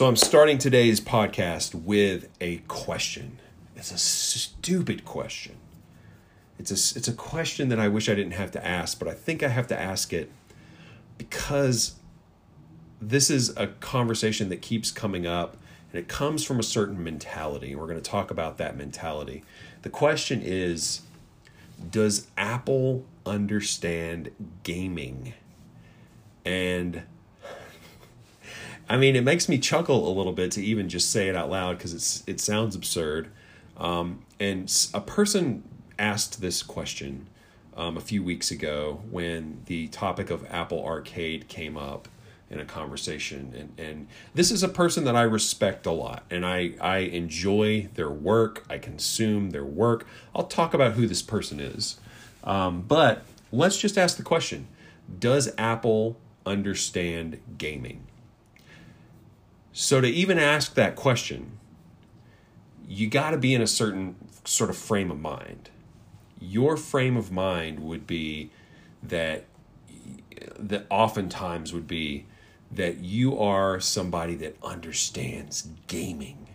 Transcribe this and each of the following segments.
So I'm starting today's podcast with a question. It's a stupid question. It's a, it's a question that I wish I didn't have to ask, but I think I have to ask it because this is a conversation that keeps coming up and it comes from a certain mentality. We're going to talk about that mentality. The question is Does Apple understand gaming? And I mean, it makes me chuckle a little bit to even just say it out loud because it's it sounds absurd. Um, and a person asked this question um, a few weeks ago when the topic of Apple Arcade came up in a conversation, and and this is a person that I respect a lot, and I I enjoy their work. I consume their work. I'll talk about who this person is, um, but let's just ask the question: Does Apple understand gaming? So to even ask that question, you got to be in a certain sort of frame of mind. Your frame of mind would be that that oftentimes would be that you are somebody that understands gaming.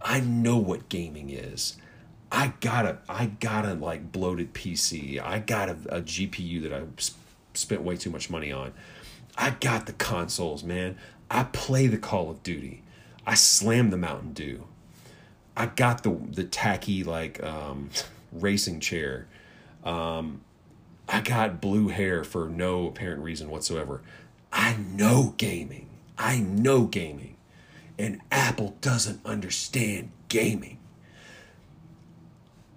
I know what gaming is. I got a I got a like bloated PC. I got a, a GPU that I spent way too much money on. I got the consoles, man. I play the Call of Duty. I slam the Mountain Dew. I got the the tacky like um, racing chair. Um, I got blue hair for no apparent reason whatsoever. I know gaming. I know gaming. And Apple doesn't understand gaming.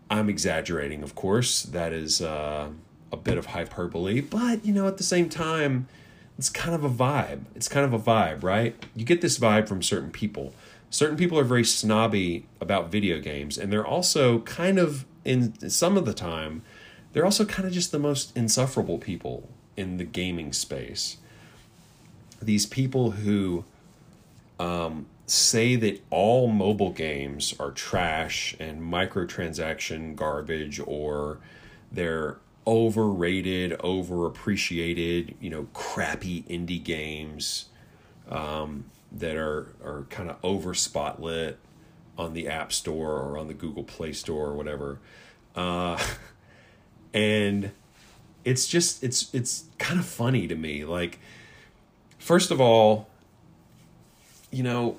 I'm exaggerating, of course. That is uh, a bit of hyperbole, but you know, at the same time, it's kind of a vibe. It's kind of a vibe, right? You get this vibe from certain people. Certain people are very snobby about video games, and they're also kind of, in some of the time, they're also kind of just the most insufferable people in the gaming space. These people who um, say that all mobile games are trash and microtransaction garbage or they're overrated, overappreciated, you know, crappy indie games um, that are are kind of over spotlit on the App Store or on the Google Play Store or whatever. Uh, and it's just it's it's kind of funny to me. Like, first of all, you know,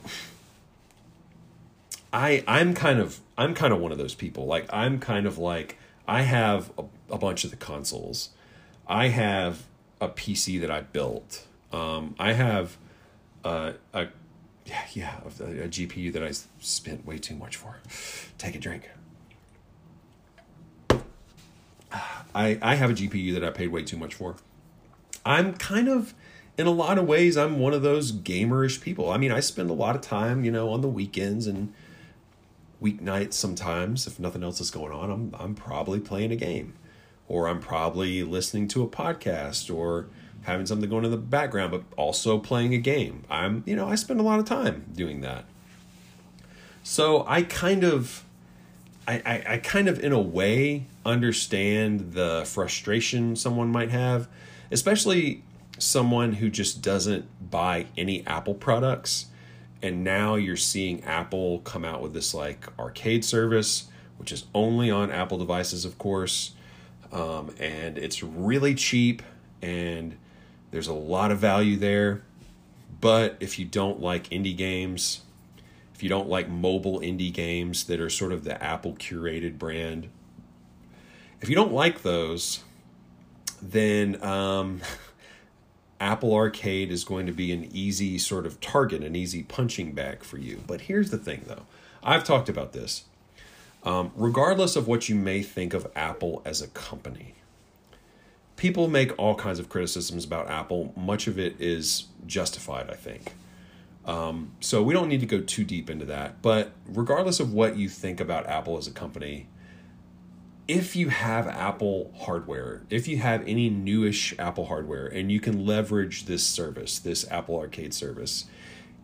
I I'm kind of I'm kind of one of those people. Like I'm kind of like I have a, a bunch of the consoles. I have a PC that I built. Um, I have a, a yeah a, a GPU that I spent way too much for. Take a drink. I I have a GPU that I paid way too much for. I'm kind of in a lot of ways I'm one of those gamerish people. I mean, I spend a lot of time, you know, on the weekends and weeknights sometimes if nothing else is going on i'm i'm probably playing a game. Or i'm probably listening to a podcast or having something going in the background but also playing a game. I'm you know i spend a lot of time doing that. So i kind of I, I, I kind of in a way understand the frustration someone might have especially someone who just doesn't buy any apple products and now you're seeing Apple come out with this like arcade service, which is only on Apple devices, of course. Um, and it's really cheap and there's a lot of value there. But if you don't like indie games, if you don't like mobile indie games that are sort of the Apple curated brand, if you don't like those, then um, Apple Arcade is going to be an easy sort of target, an easy punching bag for you. But here's the thing, though I've talked about this. Um, regardless of what you may think of Apple as a company, people make all kinds of criticisms about Apple. Much of it is justified, I think. Um, so we don't need to go too deep into that. But regardless of what you think about Apple as a company, if you have Apple hardware, if you have any newish Apple hardware and you can leverage this service, this Apple Arcade service,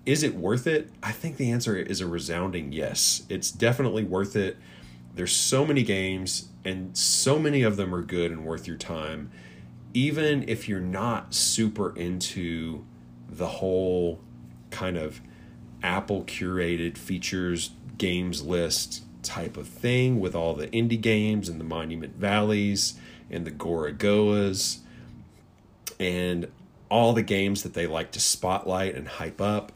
is it worth it? I think the answer is a resounding yes. It's definitely worth it. There's so many games and so many of them are good and worth your time. Even if you're not super into the whole kind of Apple curated features games list type of thing with all the indie games and the Monument Valleys and the Gorogoas and all the games that they like to spotlight and hype up.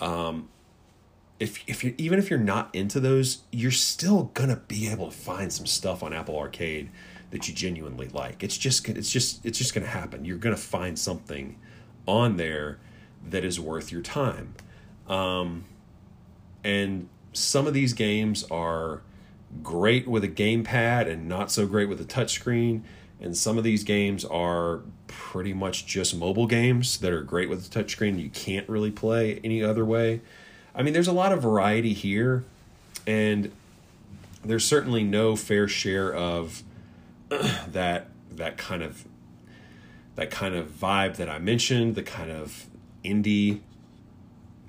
Um, if if you even if you're not into those, you're still gonna be able to find some stuff on Apple Arcade that you genuinely like. It's just it's just it's just gonna happen. You're gonna find something on there that is worth your time. Um, and some of these games are great with a gamepad and not so great with a touchscreen. And some of these games are pretty much just mobile games that are great with a touchscreen. You can't really play any other way. I mean, there's a lot of variety here, and there's certainly no fair share of that that kind of that kind of vibe that I mentioned, the kind of indie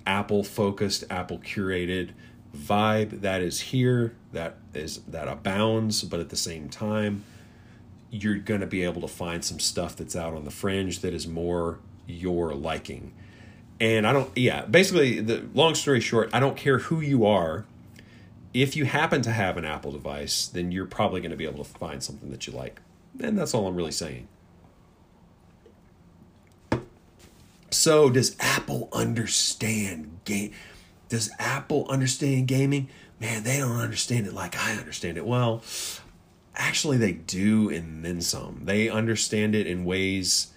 Apple focused, Apple curated vibe that is here, that is that abounds, but at the same time, you're going to be able to find some stuff that's out on the fringe that is more your liking. And I don't, yeah, basically, the long story short, I don't care who you are. If you happen to have an Apple device, then you're probably going to be able to find something that you like. And that's all I'm really saying. So, does Apple understand game? Does Apple understand gaming? Man, they don't understand it like I understand it. Well, actually, they do, and then some. They understand it in ways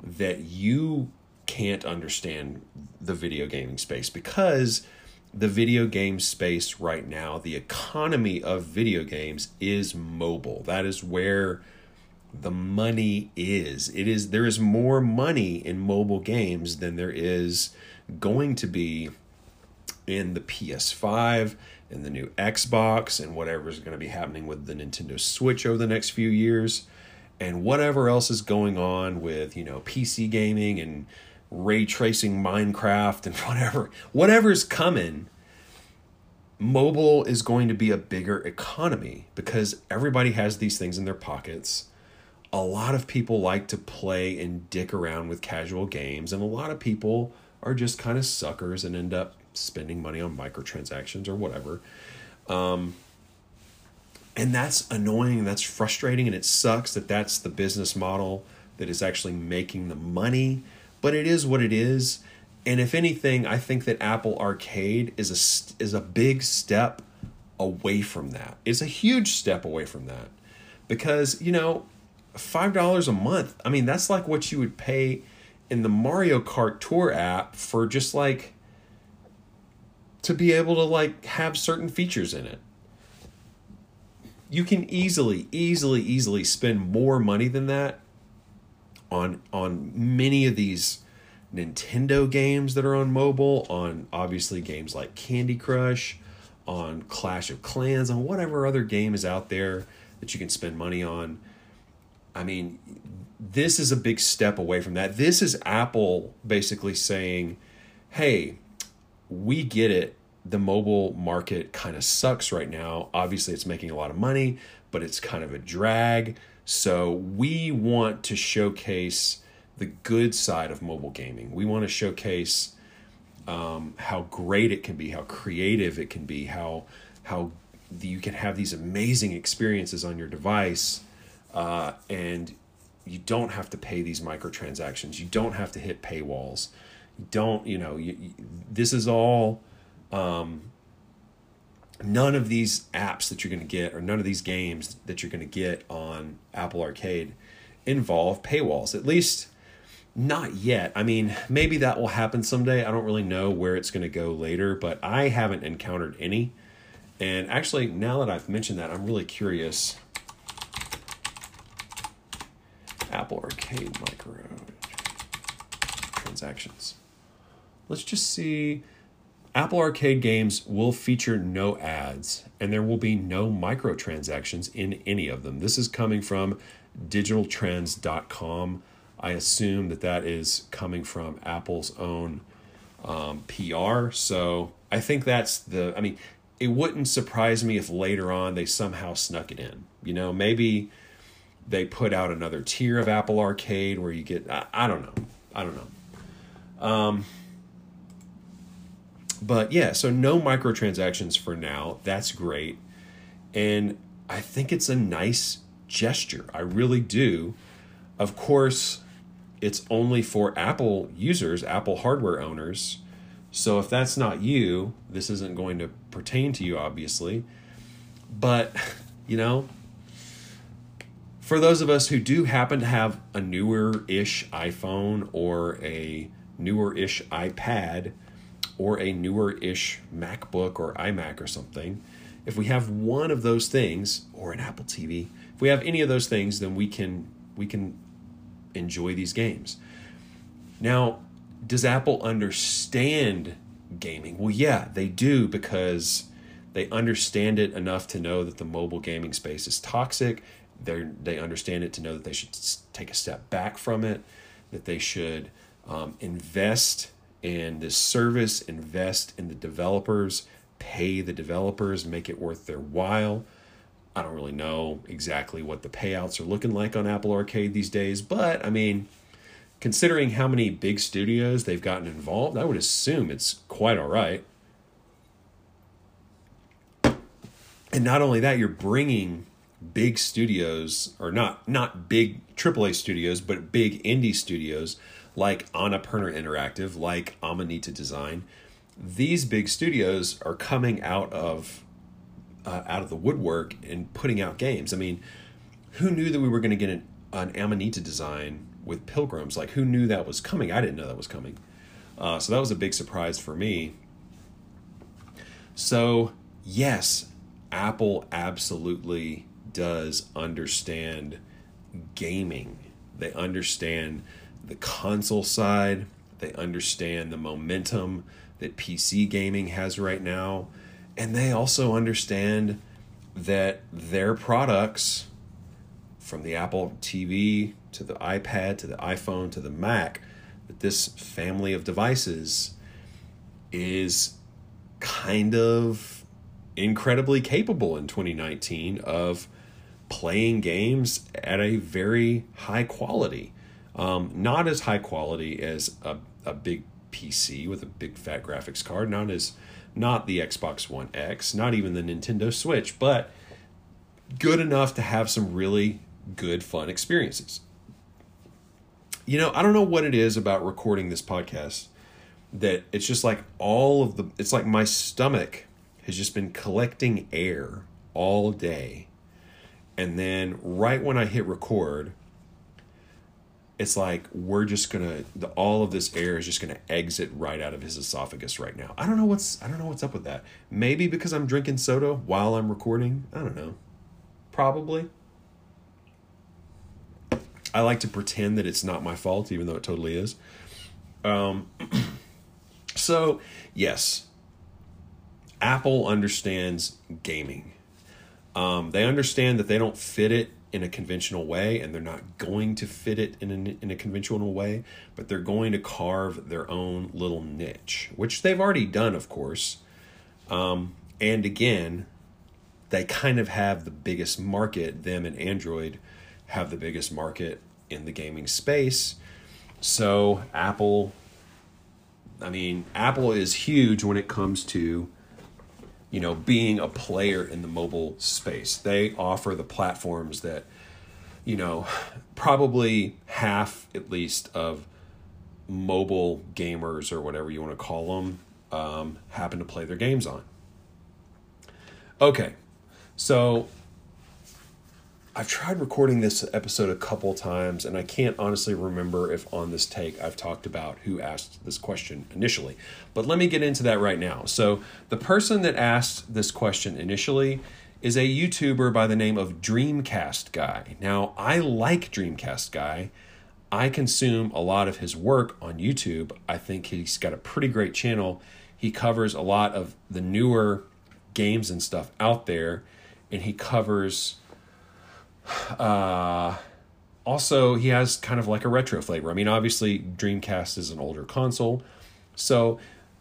that you can't understand the video gaming space because the video game space right now, the economy of video games is mobile. That is where the money is. It is there is more money in mobile games than there is going to be in the PS5 and the new Xbox and whatever is going to be happening with the Nintendo Switch over the next few years and whatever else is going on with, you know, PC gaming and ray tracing Minecraft and whatever whatever's coming mobile is going to be a bigger economy because everybody has these things in their pockets. A lot of people like to play and dick around with casual games, and a lot of people are just kind of suckers and end up spending money on microtransactions or whatever. Um, and that's annoying, that's frustrating, and it sucks that that's the business model that is actually making the money, but it is what it is. And if anything, I think that Apple Arcade is a is a big step away from that. It's a huge step away from that. Because, you know, five dollars a month. I mean, that's like what you would pay in the Mario Kart Tour app for just like to be able to like have certain features in it. You can easily, easily, easily spend more money than that on on many of these Nintendo games that are on mobile, on obviously games like Candy Crush, on Clash of Clans, on whatever other game is out there that you can spend money on. I mean, this is a big step away from that. This is Apple basically saying, hey, we get it. The mobile market kind of sucks right now. Obviously, it's making a lot of money, but it's kind of a drag. So, we want to showcase the good side of mobile gaming. We want to showcase um, how great it can be, how creative it can be, how how you can have these amazing experiences on your device uh, and you don't have to pay these microtransactions. You don't have to hit paywalls. Don't, you know, you, you, this is all. Um, none of these apps that you're going to get, or none of these games that you're going to get on Apple Arcade, involve paywalls. At least not yet. I mean, maybe that will happen someday. I don't really know where it's going to go later, but I haven't encountered any. And actually, now that I've mentioned that, I'm really curious Apple Arcade micro transactions. Let's just see. Apple Arcade games will feature no ads and there will be no microtransactions in any of them. This is coming from digitaltrends.com. I assume that that is coming from Apple's own um, PR. So I think that's the, I mean, it wouldn't surprise me if later on they somehow snuck it in. You know, maybe they put out another tier of Apple Arcade where you get I, I don't know. I don't know. Um, but yeah, so no microtransactions for now. That's great. And I think it's a nice gesture. I really do. Of course, it's only for Apple users, Apple hardware owners. So if that's not you, this isn't going to pertain to you, obviously. But, you know, for those of us who do happen to have a newer ish iPhone or a newer ish iPad or a newer ish MacBook or iMac or something, if we have one of those things or an Apple TV, if we have any of those things, then we can we can enjoy these games. Now, does Apple understand gaming? Well, yeah, they do because they understand it enough to know that the mobile gaming space is toxic. They they understand it to know that they should take a step back from it, that they should um, invest in this service, invest in the developers, pay the developers, make it worth their while. I don't really know exactly what the payouts are looking like on Apple Arcade these days, but I mean, considering how many big studios they've gotten involved, I would assume it's quite all right. And not only that, you're bringing big studios or not not big AAA studios, but big indie studios like Annapurna Interactive, like Amanita Design. These big studios are coming out of uh, out of the woodwork and putting out games. I mean, who knew that we were going to get an, an Amanita design with Pilgrims? Like, who knew that was coming? I didn't know that was coming. Uh, so that was a big surprise for me. So, yes, Apple absolutely does understand gaming. They understand the console side, they understand the momentum that PC gaming has right now and they also understand that their products from the Apple TV to the iPad to the iPhone to the Mac that this family of devices is kind of incredibly capable in 2019 of playing games at a very high quality. Um, not as high quality as a, a big PC with a big fat graphics card, not as not the Xbox One X, not even the Nintendo Switch, but good enough to have some really good, fun experiences. You know, I don't know what it is about recording this podcast that it's just like all of the, it's like my stomach has just been collecting air all day. And then right when I hit record, it's like we're just gonna the, all of this air is just gonna exit right out of his esophagus right now. I don't know what's I don't know what's up with that. Maybe because I'm drinking soda while I'm recording. I don't know. Probably. I like to pretend that it's not my fault, even though it totally is. Um, so yes, Apple understands gaming. Um, they understand that they don't fit it in a conventional way and they're not going to fit it in a, in a conventional way but they're going to carve their own little niche which they've already done of course. Um, and again they kind of have the biggest market them and android have the biggest market in the gaming space. So apple i mean apple is huge when it comes to you know, being a player in the mobile space. They offer the platforms that, you know, probably half at least of mobile gamers or whatever you want to call them um, happen to play their games on. Okay, so I've tried recording this episode a couple times, and I can't honestly remember if on this take I've talked about who asked this question initially. But let me get into that right now. So, the person that asked this question initially is a YouTuber by the name of Dreamcast Guy. Now, I like Dreamcast Guy. I consume a lot of his work on YouTube. I think he's got a pretty great channel. He covers a lot of the newer games and stuff out there, and he covers uh, also, he has kind of like a retro flavor. I mean, obviously, Dreamcast is an older console, so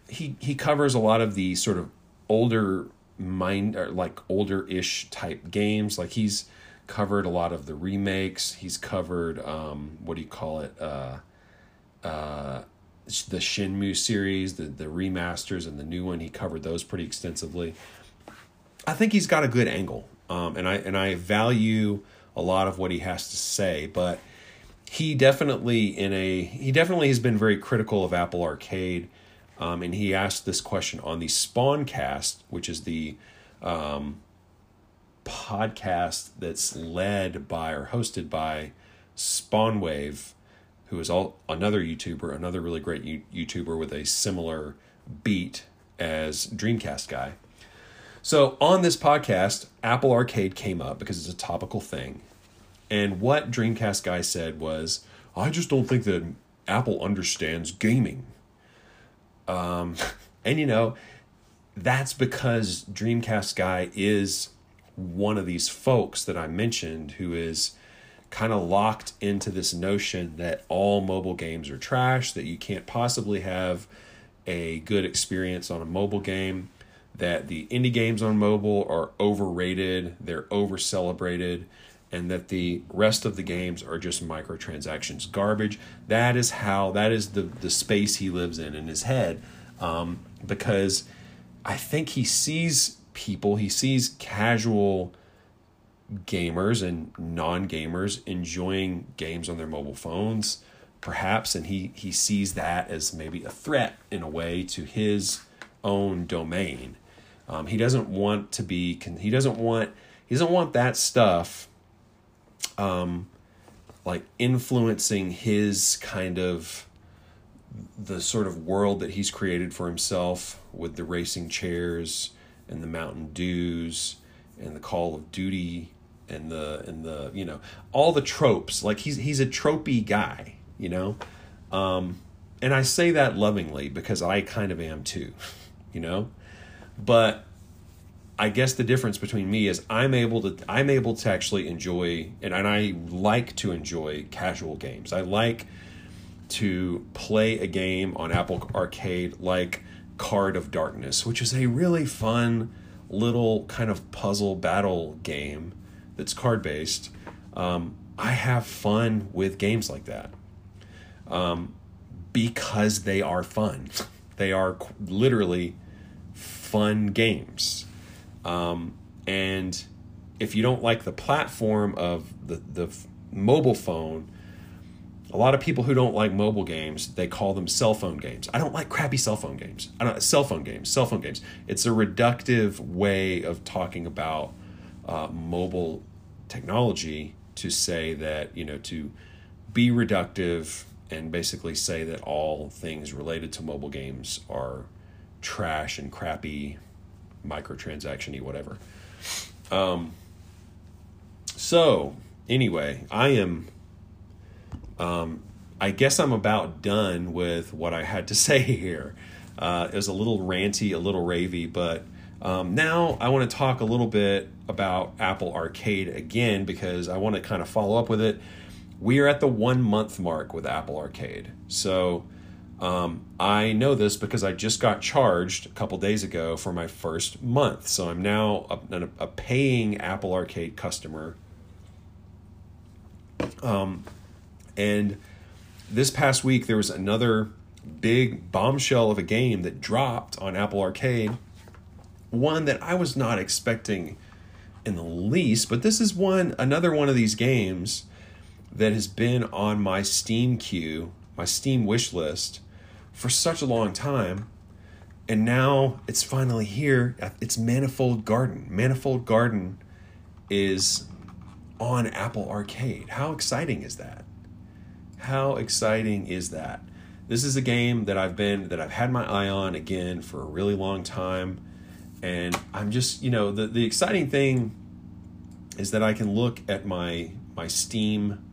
he he covers a lot of the sort of older mind or like older ish type games. Like he's covered a lot of the remakes. He's covered um, what do you call it? Uh, uh, the Shenmue series, the the remasters, and the new one. He covered those pretty extensively. I think he's got a good angle, um, and I and I value a lot of what he has to say, but he definitely in a he definitely has been very critical of Apple Arcade, um, and he asked this question on the Spawncast, which is the um, podcast that's led by or hosted by Spawnwave, who is all another YouTuber, another really great YouTuber with a similar beat as Dreamcast guy. So on this podcast, Apple Arcade came up because it's a topical thing. And what Dreamcast guy said was, I just don't think that Apple understands gaming. Um, and you know, that's because Dreamcast guy is one of these folks that I mentioned who is kind of locked into this notion that all mobile games are trash, that you can't possibly have a good experience on a mobile game, that the indie games on mobile are overrated, they're over celebrated, and that the rest of the games are just microtransactions garbage. That is how, that is the, the space he lives in in his head. Um, because I think he sees people, he sees casual gamers and non-gamers enjoying games on their mobile phones perhaps and he he sees that as maybe a threat in a way to his own domain um, he doesn't want to be he doesn't want he doesn't want that stuff um like influencing his kind of the sort of world that he's created for himself with the racing chairs and the Mountain Dews and the Call of Duty and the and the you know all the tropes. Like he's he's a tropey guy you know? Um and i say that lovingly because i kind of am too you know? But i guess the difference between me is i'm able to i'm able to actually enjoy and, and i like to enjoy casual games i like to play a game on apple arcade like card of darkness which is a really fun little kind of puzzle battle game that's card based, um, I have fun with games like that um, because they are fun. They are literally fun games. Um, and if you don't like the platform of the, the mobile phone, a lot of people who don't like mobile games, they call them cell phone games. I don't like crappy cell phone games. I don't cell phone games, cell phone games. It's a reductive way of talking about uh, mobile technology to say that you know to be reductive and basically say that all things related to mobile games are trash and crappy microtransaction-y whatever um, so anyway i am um, i guess i'm about done with what i had to say here uh, it was a little ranty a little ravey but um, now I want to talk a little bit about Apple Arcade again because I want to kind of follow up with it. We are at the one month mark with Apple Arcade. So um, I know this because I just got charged a couple days ago for my first month. So I'm now a, a paying Apple Arcade customer. Um, and this past week, there was another big bombshell of a game that dropped on Apple Arcade one that I was not expecting in the least, but this is one another one of these games that has been on my Steam queue, my Steam wish list for such a long time. And now it's finally here. It's Manifold Garden. Manifold Garden is on Apple Arcade. How exciting is that? How exciting is that? This is a game that I've been that I've had my eye on again for a really long time and I'm just you know the the exciting thing is that I can look at my my Steam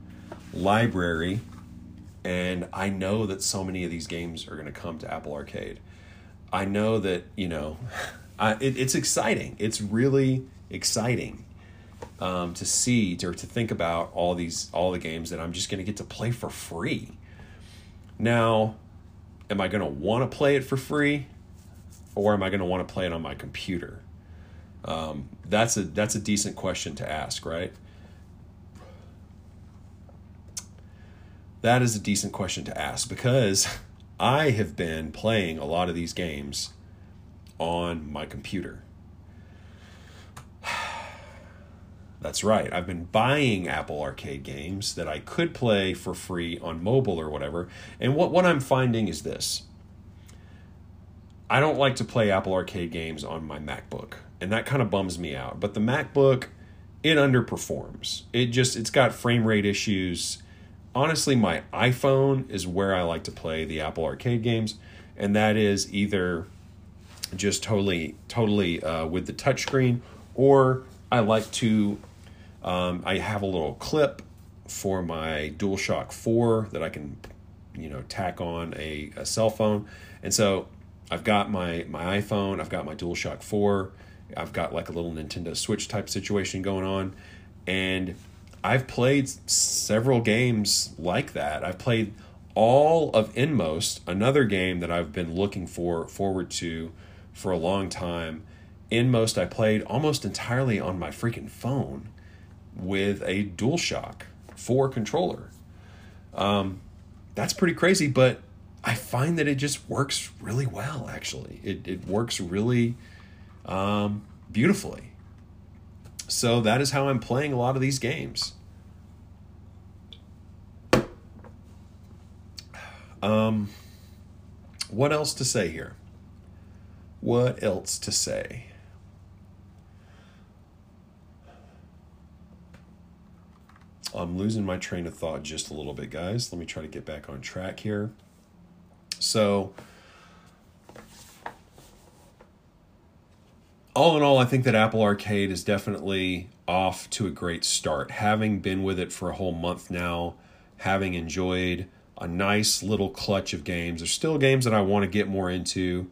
library and I know that so many of these games are going to come to Apple Arcade. I know that you know I, it, it's exciting. It's really exciting um, to see or to think about all these all the games that I'm just going to get to play for free. Now, am I going to want to play it for free? or am I going to want to play it on my computer? Um, that's a that's a decent question to ask, right? That is a decent question to ask because I have been playing a lot of these games on my computer. That's right. I've been buying Apple Arcade games that I could play for free on mobile or whatever. And what, what I'm finding is this I don't like to play Apple Arcade games on my MacBook, and that kind of bums me out. But the MacBook, it underperforms. It just, it's got frame rate issues. Honestly, my iPhone is where I like to play the Apple Arcade games, and that is either just totally, totally uh, with the touchscreen, or I like to um, I have a little clip for my DualShock 4 that I can, you know, tack on a, a cell phone. And so I've got my, my iPhone, I've got my DualShock 4, I've got like a little Nintendo Switch type situation going on. And I've played several games like that. I've played all of Inmost, another game that I've been looking for forward to for a long time. Inmost I played almost entirely on my freaking phone with a DualShock 4 controller. Um, that's pretty crazy, but I find that it just works really well, actually. It, it works really um, beautifully. So that is how I'm playing a lot of these games. Um, what else to say here? What else to say? I'm losing my train of thought just a little bit, guys. Let me try to get back on track here. So, all in all, I think that Apple Arcade is definitely off to a great start. Having been with it for a whole month now, having enjoyed a nice little clutch of games, there's still games that I want to get more into.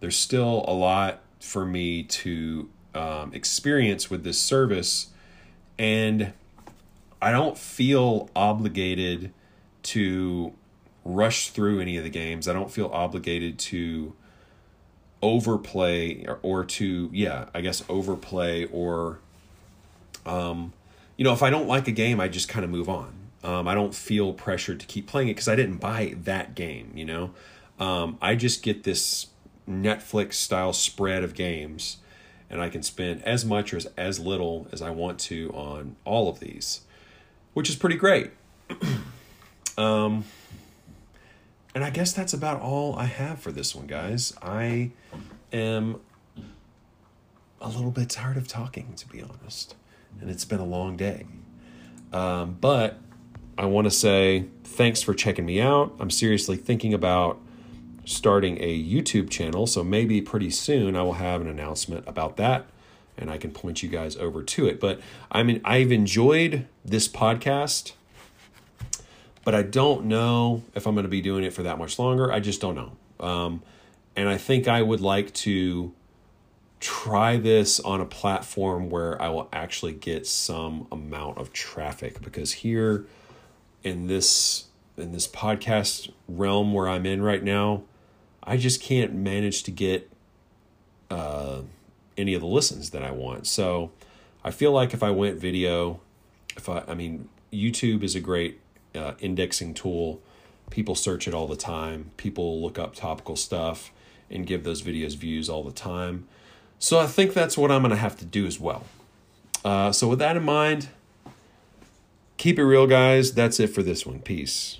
There's still a lot for me to um, experience with this service. And I don't feel obligated to rush through any of the games. I don't feel obligated to overplay or, or to yeah, I guess overplay or um you know, if I don't like a game, I just kind of move on. Um, I don't feel pressured to keep playing it because I didn't buy that game, you know. Um, I just get this Netflix style spread of games, and I can spend as much or as, as little as I want to on all of these which is pretty great. um, and I guess that's about all I have for this one, guys. I am a little bit tired of talking, to be honest, and it's been a long day. Um, but I want to say thanks for checking me out. I'm seriously thinking about starting a YouTube channel, so maybe pretty soon I will have an announcement about that and I can point you guys over to it. But I mean, I've enjoyed this podcast, but I don't know if I'm going to be doing it for that much longer. I just don't know. Um, and I think I would like to try this on a platform where I will actually get some amount of traffic because here in this in this podcast realm where I'm in right now, I just can't manage to get uh any of the listens that I want. So I feel like if I went video, if I, I mean, YouTube is a great uh, indexing tool. People search it all the time. People look up topical stuff and give those videos views all the time. So I think that's what I'm going to have to do as well. Uh, so with that in mind, keep it real, guys. That's it for this one. Peace.